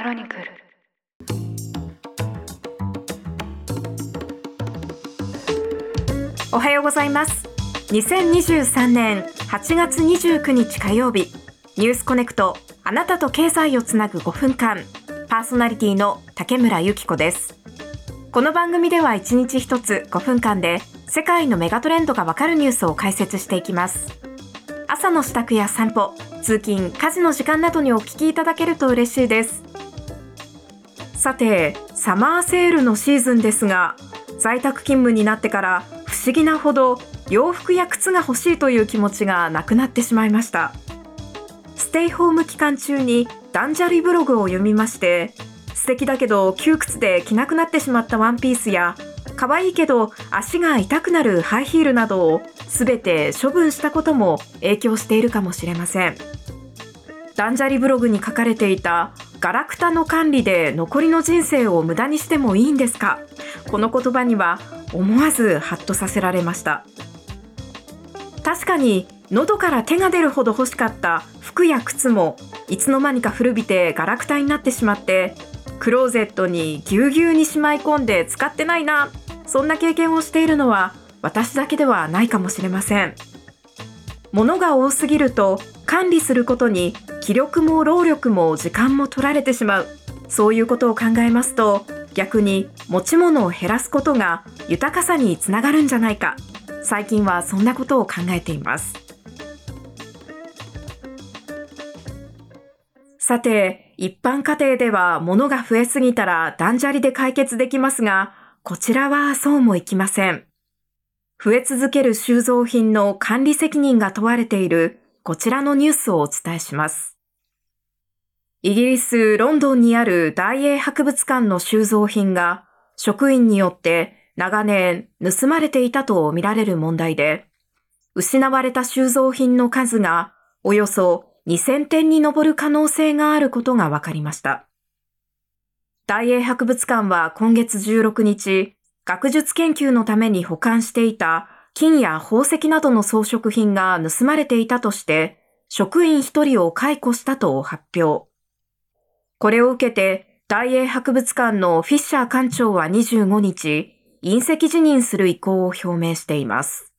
クロニクル。おはようございます。2023年8月29日火曜日ニュースコネクトあなたと経済をつなぐ5分間パーソナリティの竹村由紀子です。この番組では1日1つ5分間で世界のメガトレンドがわかるニュースを解説していきます。朝の支度や散歩通勤家事の時間などにお聞きいただけると嬉しいです。さてサマーセールのシーズンですが在宅勤務になってから不思議なほど洋服や靴が欲しいという気持ちがなくなってしまいました。ステイホーム期間中に断捨離ブログを読みまして素敵だけど窮屈で着なくなってしまったワンピースや可愛いけど足が痛くなるハイヒールなどを全て処分したことも影響しているかもしれません。断捨離ブログに書かれていたガラクタの管理で残りの人生を無駄にしてもいいんですか？この言葉には思わずハッとさせられました。確かに喉から手が出るほど欲しかった服や靴もいつの間にか古びてガラクタになってしまってクローゼットにぎゅうぎゅうにしまい込んで使ってないなそんな経験をしているのは私だけではないかもしれません。物が多すぎると管理することに気力も労力も時間も取られてしまう。そういうことを考えますと逆に持ち物を減らすことが豊かさにつながるんじゃないか。最近はそんなことを考えています。さて一般家庭では物が増えすぎたら断捨離で解決できますがこちらはそうもいきません。増え続ける収蔵品の管理責任が問われているこちらのニュースをお伝えします。イギリス・ロンドンにある大英博物館の収蔵品が職員によって長年盗まれていたとみられる問題で、失われた収蔵品の数がおよそ2000点に上る可能性があることが分かりました。大英博物館は今月16日、学術研究のために保管していた金や宝石などの装飾品が盗まれていたとして、職員一人を解雇したと発表。これを受けて、大英博物館のフィッシャー館長は25日、隕石辞任する意向を表明しています。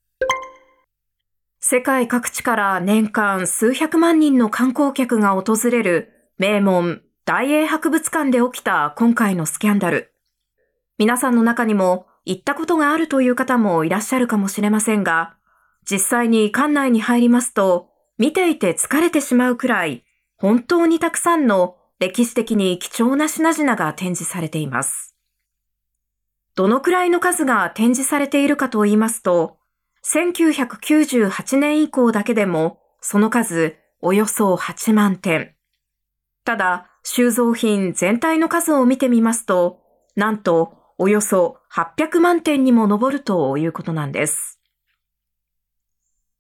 世界各地から年間数百万人の観光客が訪れる名門大英博物館で起きた今回のスキャンダル。皆さんの中にも行ったことがあるという方もいらっしゃるかもしれませんが、実際に館内に入りますと、見ていて疲れてしまうくらい、本当にたくさんの歴史的に貴重な品々が展示されています。どのくらいの数が展示されているかと言いますと、1998年以降だけでもその数およそ8万点。ただ、収蔵品全体の数を見てみますと、なんとおよそ800万点にも上るということなんです。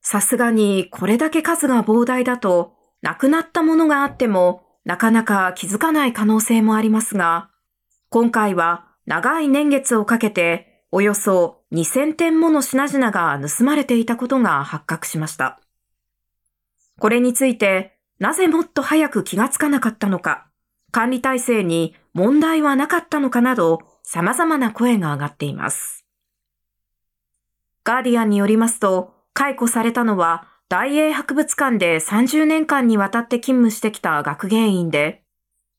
さすがにこれだけ数が膨大だと、なくなったものがあってもなかなか気づかない可能性もありますが、今回は長い年月をかけておよそ2000点もの品々が盗まれていたことが発覚しました。これについて、なぜもっと早く気がつかなかったのか、管理体制に問題はなかったのかなど、様々な声が上がっています。ガーディアンによりますと、解雇されたのは大英博物館で30年間にわたって勤務してきた学芸員で、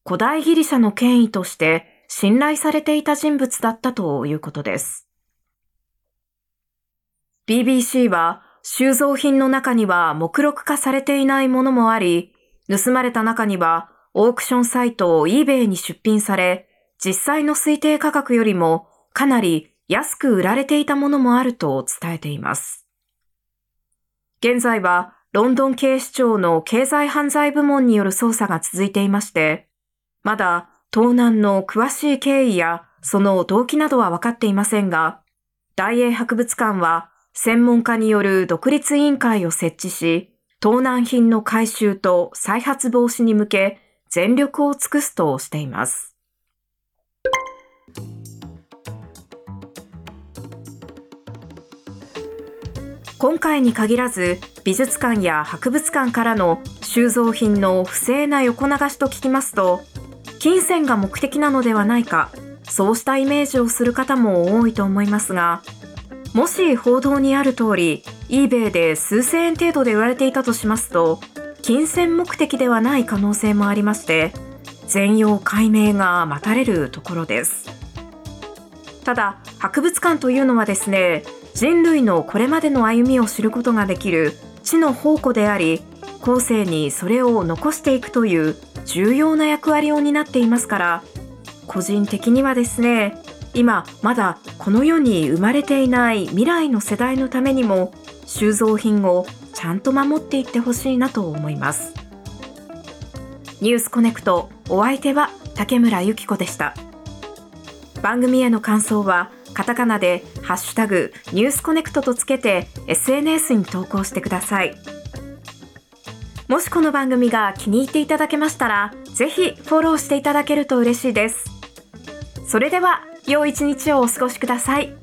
古代ギリシャの権威として信頼されていた人物だったということです。BBC は収蔵品の中には目録化されていないものもあり、盗まれた中にはオークションサイト eBay に出品され、実際の推定価格よりもかなり安く売られていたものもあると伝えています。現在はロンドン警視庁の経済犯罪部門による捜査が続いていまして、まだ盗難の詳しい経緯やその動機などは分かっていませんが、大英博物館は専門家による独立委員会を設置し、盗難品の回収と再発防止に向け全力を尽くすとしています。今回に限らず美術館や博物館からの収蔵品の不正な横流しと聞きますと金銭が目的なのではないか、そうしたイメージをする方も多いと思いますが、もし報道にある通り、eBay で数千円程度で売られていたとしますと、金銭目的ではない可能性もありまして、全容解明が待たれるところです。ただ、博物館というのはですね、人類のこれまでの歩みを知ることができる知の宝庫であり、後世にそれを残していくという重要な役割を担っていますから、個人的にはですね、今まだこの世に生まれていない未来の世代のためにも収蔵品をちゃんと守っていってほしいなと思います。ニュースコネクトお相手は竹村由紀子でした。番組への感想はカタカナでハッシュタグニュースコネクトとつけて SNS に投稿してくださいもしこの番組が気に入っていただけましたらぜひフォローしていただけると嬉しいですそれでは良い一日をお過ごしください。